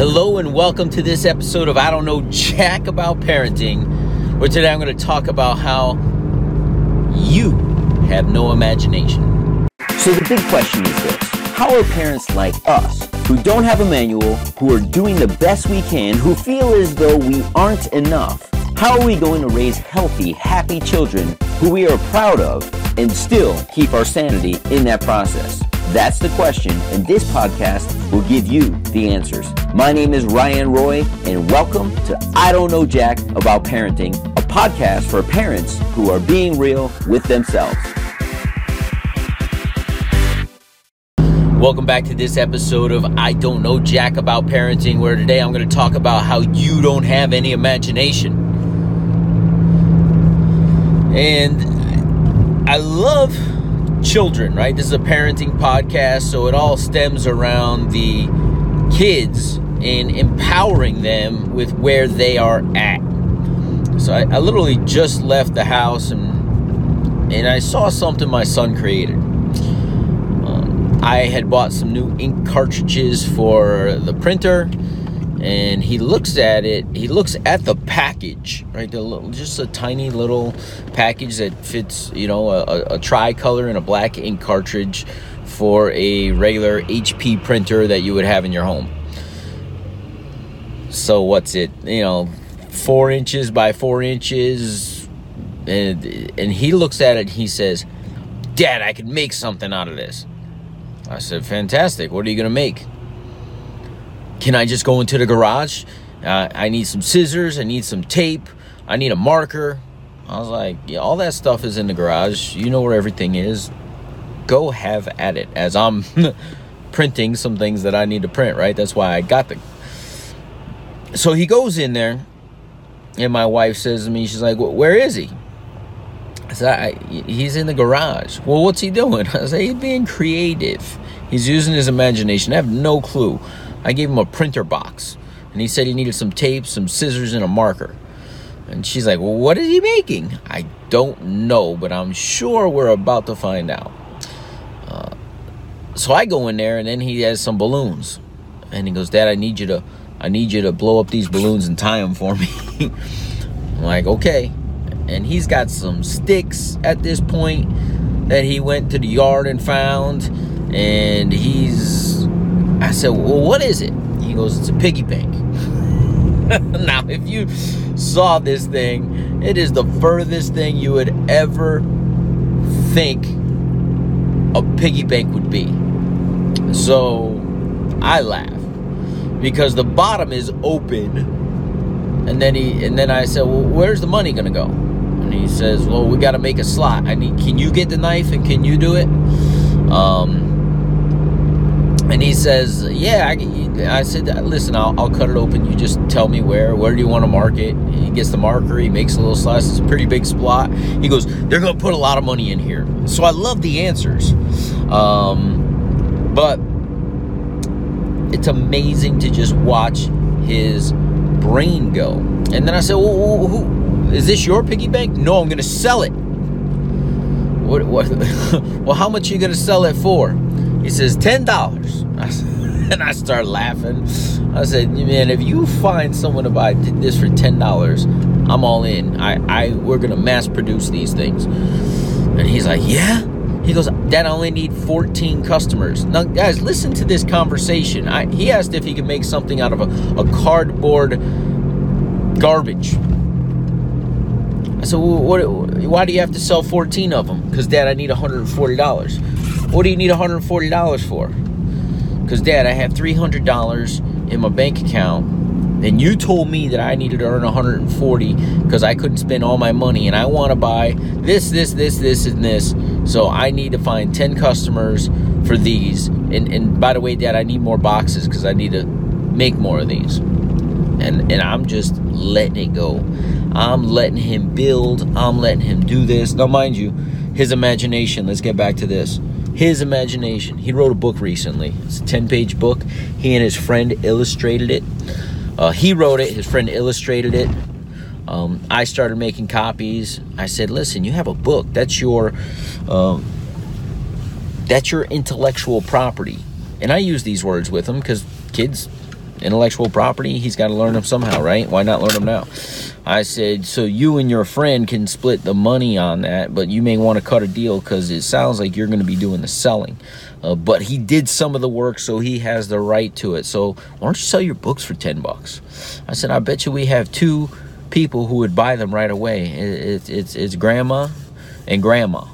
Hello and welcome to this episode of I Don't Know Jack About Parenting, where today I'm going to talk about how you have no imagination. So the big question is this How are parents like us, who don't have a manual, who are doing the best we can, who feel as though we aren't enough, how are we going to raise healthy, happy children who we are proud of and still keep our sanity in that process? That's the question, and this podcast will give you the answers. My name is Ryan Roy, and welcome to I Don't Know Jack About Parenting, a podcast for parents who are being real with themselves. Welcome back to this episode of I Don't Know Jack About Parenting, where today I'm going to talk about how you don't have any imagination. And I love children, right? This is a parenting podcast, so it all stems around the kids and empowering them with where they are at. So I, I literally just left the house and and I saw something my son created. Um, I had bought some new ink cartridges for the printer and he looks at it he looks at the package right? The little, just a tiny little package that fits you know a, a, tricolor and a black ink cartridge for a regular hp printer that you would have in your home. So what's it you know four inches by four inches and and he looks at it he says dad i could make something out of this. I said fantastic. What are you gonna make can I just go into the garage? Uh, I need some scissors. I need some tape. I need a marker. I was like, yeah, all that stuff is in the garage. You know where everything is. Go have at it. As I'm printing some things that I need to print, right? That's why I got the. So he goes in there, and my wife says to me, she's like, "Where is he?" I said, I, "He's in the garage." Well, what's he doing? I said, "He's being creative. He's using his imagination." I have no clue. I gave him a printer box, and he said he needed some tape, some scissors, and a marker. And she's like, Well, what is he making? I don't know, but I'm sure we're about to find out. Uh, so I go in there, and then he has some balloons. And he goes, Dad, I need you to. I need you to blow up these balloons and tie them for me. I'm like, okay. And he's got some sticks at this point that he went to the yard and found. And he's I said, Well, what is it? He goes, It's a piggy bank. now, if you saw this thing, it is the furthest thing you would ever think a piggy bank would be. So I laugh because the bottom is open. And then he and then I said, Well, where's the money gonna go? And he says, Well, we gotta make a slot. I need can you get the knife and can you do it? Um and he says, "Yeah." I, I said, "Listen, I'll, I'll, cut it open. You just tell me where. Where do you want to mark it?" He gets the marker. He makes a little slice. It's a pretty big spot. He goes, "They're gonna put a lot of money in here." So I love the answers, um, but it's amazing to just watch his brain go. And then I said, well, who, is this your piggy bank?" No, I'm gonna sell it. What? What? well, how much are you gonna sell it for? He says, $10. And I start laughing. I said, man, if you find someone to buy this for $10, I'm all in. I, I we're gonna mass produce these things. And he's like, yeah? He goes, Dad, I only need 14 customers. Now, guys, listen to this conversation. I, he asked if he could make something out of a, a cardboard garbage. I said, well, what, why do you have to sell 14 of them? Because, Dad, I need $140. What do you need $140 for? Because, Dad, I have $300 in my bank account. And you told me that I needed to earn 140 because I couldn't spend all my money and I want to buy this, this, this, this, and this. So I need to find 10 customers for these. And, and by the way, Dad, I need more boxes because I need to make more of these. And, and I'm just letting it go. I'm letting him build. I'm letting him do this. Now, mind you, his imagination, let's get back to this his imagination. He wrote a book recently. It's a 10 page book. He and his friend illustrated it. Uh, he wrote it, his friend illustrated it. Um, I started making copies. I said, "Listen, you have a book. That's your, um, that's your intellectual property." And I use these words with them because kids intellectual property. He's got to learn them somehow, right? Why not learn them now? I said, so you and your friend can split the money on that, but you may want to cut a deal because it sounds like you're going to be doing the selling. Uh, but he did some of the work, so he has the right to it. So why don't you sell your books for 10 bucks? I said, I bet you we have two people who would buy them right away. It, it, it's, it's grandma and grandma.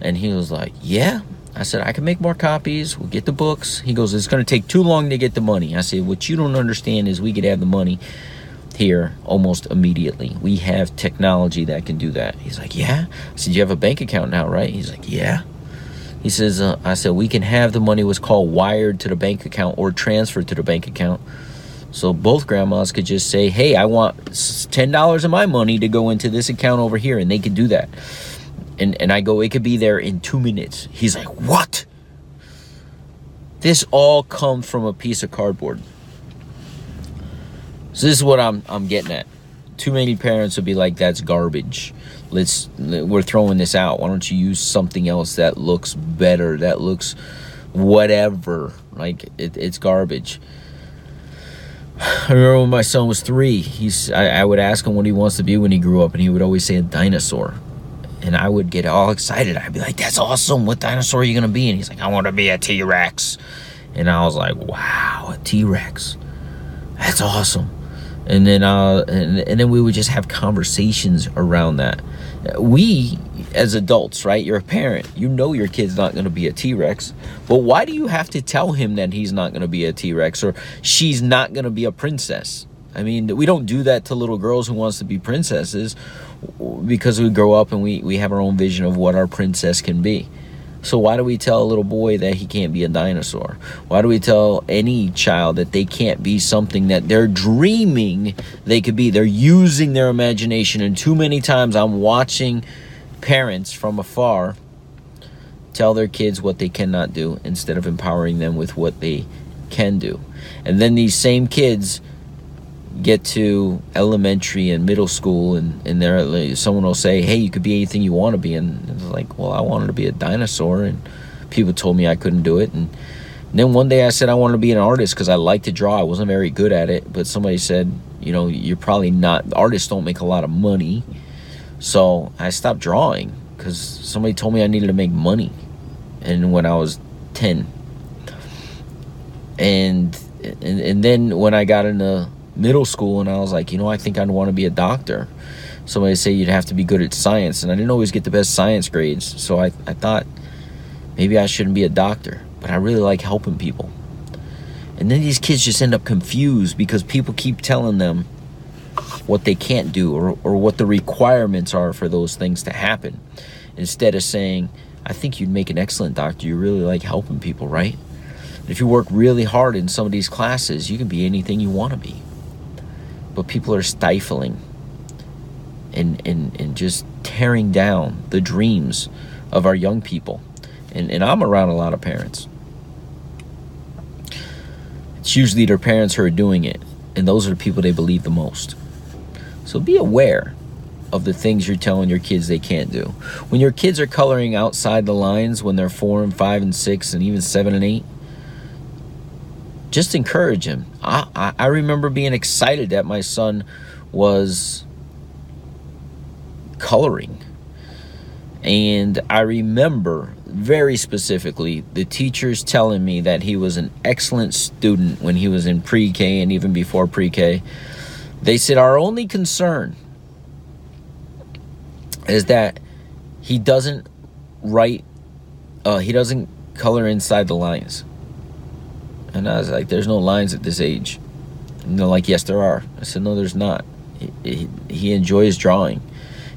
And he was like, yeah. I said, I can make more copies. We'll get the books. He goes, it's going to take too long to get the money. I said, what you don't understand is we could have the money here almost immediately. We have technology that can do that. He's like, yeah. I said, you have a bank account now, right? He's like, yeah. He says, uh, I said, we can have the money what's called wired to the bank account or transferred to the bank account. So both grandmas could just say, hey, I want $10 of my money to go into this account over here. And they could do that. And, and I go, it could be there in two minutes. He's like, what? This all comes from a piece of cardboard. So this is what I'm I'm getting at. Too many parents would be like, "That's garbage. Let's we're throwing this out. Why don't you use something else that looks better? That looks whatever. Like it, it's garbage." I remember when my son was three. He's I, I would ask him what he wants to be when he grew up, and he would always say a dinosaur and I would get all excited. I'd be like, "That's awesome! What dinosaur are you gonna be?" And he's like, "I want to be a T Rex." And I was like, "Wow, a T Rex! That's awesome!" And then, uh, and, and then we would just have conversations around that. We, as adults, right? You're a parent. You know your kid's not gonna be a T Rex, but why do you have to tell him that he's not gonna be a T Rex or she's not gonna be a princess? I mean, we don't do that to little girls who wants to be princesses because we grow up and we, we have our own vision of what our princess can be. So why do we tell a little boy that he can't be a dinosaur? Why do we tell any child that they can't be something that they're dreaming they could be? They're using their imagination and too many times I'm watching parents from afar tell their kids what they cannot do instead of empowering them with what they can do. And then these same kids get to elementary and middle school and, and there someone will say hey you could be anything you want to be. And it's like well i wanted to be a dinosaur and people told me i couldn't do it. And, and then one day i said i wanted to be an artist because i like to draw. I wasn't very good at it but somebody said you know you're probably not artists don't make a lot of money. So i stopped drawing because somebody told me i needed to make money and when i was 10 and and, and then when i got into middle school and I was like, you know, I think I'd want to be a doctor. Somebody say you'd have to be good at science, and I didn't always get the best science grades, so I, I thought maybe I shouldn't be a doctor, but I really like helping people. And then these kids just end up confused because people keep telling them what they can't do or, or what the requirements are for those things to happen. Instead of saying, I think you'd make an excellent doctor. You really like helping people, right? if you work really hard in some of these classes, you can be anything you want to be but people are stifling and, and, and just tearing down the dreams of our young people. And, and I'm around a lot of parents. It's usually their parents who are doing it, and those are the people they believe the most. So be aware of the things you're telling your kids they can't do. When your kids are coloring outside the lines when they're four and five and six and even seven and eight, just encourage him. I, I, I remember being excited that my son was coloring. And I remember very specifically the teachers telling me that he was an excellent student when he was in pre K and even before pre K. They said, Our only concern is that he doesn't write, uh, he doesn't color inside the lines. And I was like, there's no lines at this age. And they're like, yes, there are. I said, no, there's not. He, he, enjoys drawing.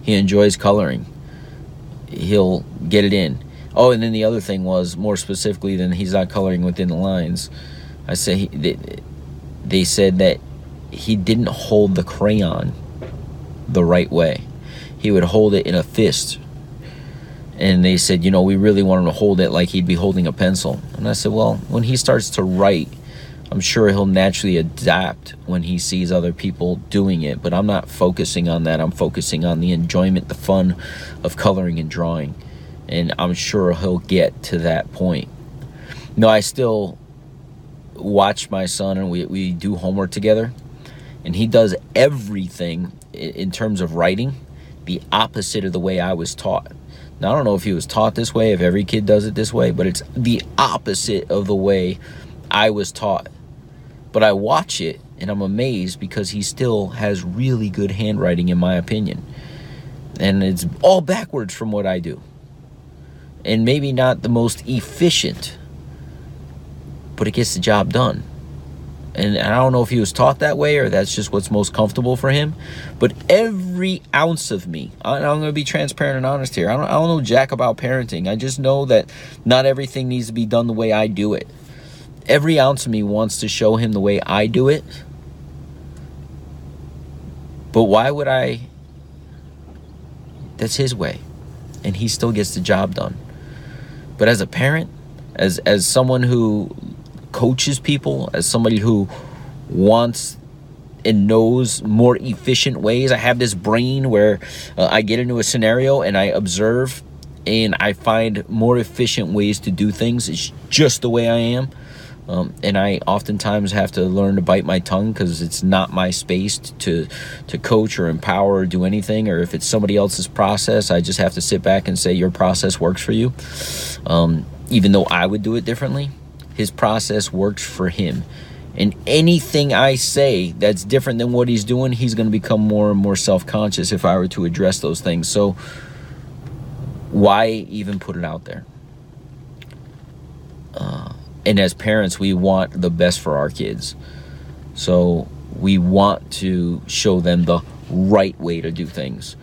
He enjoys coloring. He'll get it in. Oh, and then the other thing was, more specifically than he's not coloring within the lines, I say he, they, they said that he didn't hold the crayon the right way. He would hold it in a fist and they said, you know, we really want him to hold it like he'd be holding a pencil. And I said, well, when he starts to write, I'm sure he'll naturally adapt when he sees other people doing it. But I'm not focusing on that. I'm focusing on the enjoyment, the fun of coloring and drawing. And I'm sure he'll get to that point. No, I still watch my son and we, we do homework together, and he does everything in terms of writing the opposite of the way I was taught. Now, I don't know if he was taught this way, if every kid does it this way, but it's the opposite of the way I was taught. But I watch it and I'm amazed because he still has really good handwriting, in my opinion. And it's all backwards from what I do. And maybe not the most efficient, but it gets the job done. And I don't know if he was taught that way or that's just what's most comfortable for him. But every ounce of me, I'm going to be transparent and honest here. I don't, I don't know jack about parenting. I just know that not everything needs to be done the way I do it. Every ounce of me wants to show him the way I do it. But why would I? That's his way. And he still gets the job done. But as a parent, as as someone who coaches people, as somebody who wants and knows more efficient ways. I have this brain where uh, I get into a scenario and I observe and I find more efficient ways to do things. It's just the way I am. Um, and I oftentimes have to learn to bite my tongue because it's not my space to to coach or empower or do anything. Or if it's somebody else's process, I just have to sit back and say your process works for you, um, even though I would do it differently his process works for him. And anything I say that's different than what he's doing, he's going to become more and more self conscious if I were to address those things. So, why even put it out there? Uh, and as parents, we want the best for our kids. So, we want to show them the right way to do things.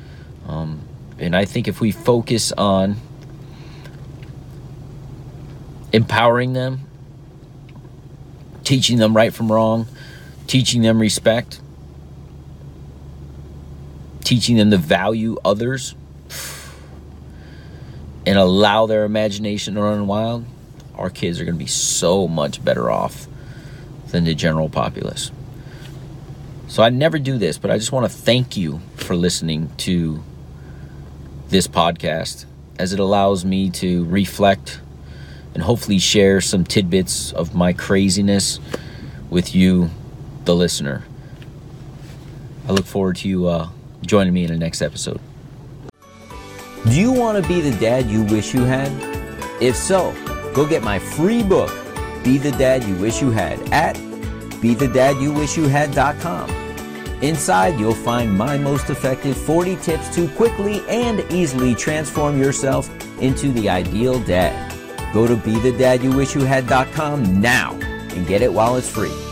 Um, and I think if we focus on empowering them teaching them right from wrong, teaching them respect, teaching them to value others, and allow their imagination to run wild, our kids are going to be so much better off than the general populace. So I never do this, but I just want to thank you for listening to this podcast as it allows me to reflect and hopefully share some tidbits of my craziness with you, the listener. I look forward to you uh, joining me in the next episode. Do you want to be the dad you wish you had? If so, go get my free book, Be the Dad You Wish You Had, at BeTheDadYouWishYouHad.com. Inside, you'll find my most effective 40 tips to quickly and easily transform yourself into the ideal dad. Go to BeTheDadYouWishYouHad.com now and get it while it's free.